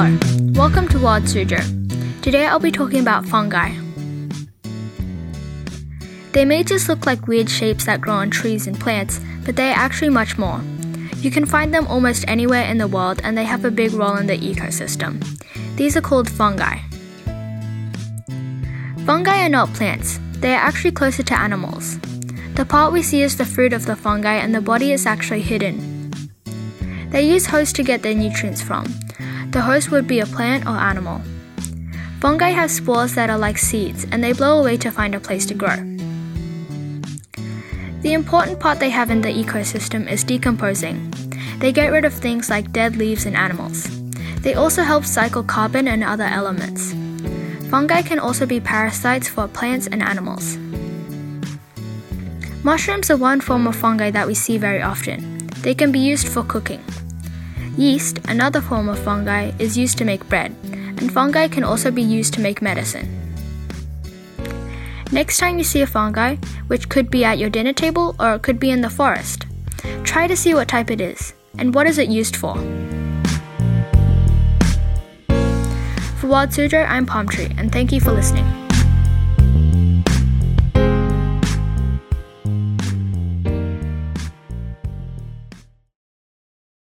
Hello, welcome to Wild Suzhou. Today I'll be talking about fungi. They may just look like weird shapes that grow on trees and plants, but they are actually much more. You can find them almost anywhere in the world and they have a big role in the ecosystem. These are called fungi. Fungi are not plants, they are actually closer to animals. The part we see is the fruit of the fungi and the body is actually hidden. They use hosts to get their nutrients from. The host would be a plant or animal. Fungi have spores that are like seeds and they blow away to find a place to grow. The important part they have in the ecosystem is decomposing. They get rid of things like dead leaves and animals. They also help cycle carbon and other elements. Fungi can also be parasites for plants and animals. Mushrooms are one form of fungi that we see very often. They can be used for cooking. Yeast, another form of fungi, is used to make bread, and fungi can also be used to make medicine. Next time you see a fungi, which could be at your dinner table or it could be in the forest, try to see what type it is and what is it used for. For Wild Suzhou, I'm Palm Tree, and thank you for listening.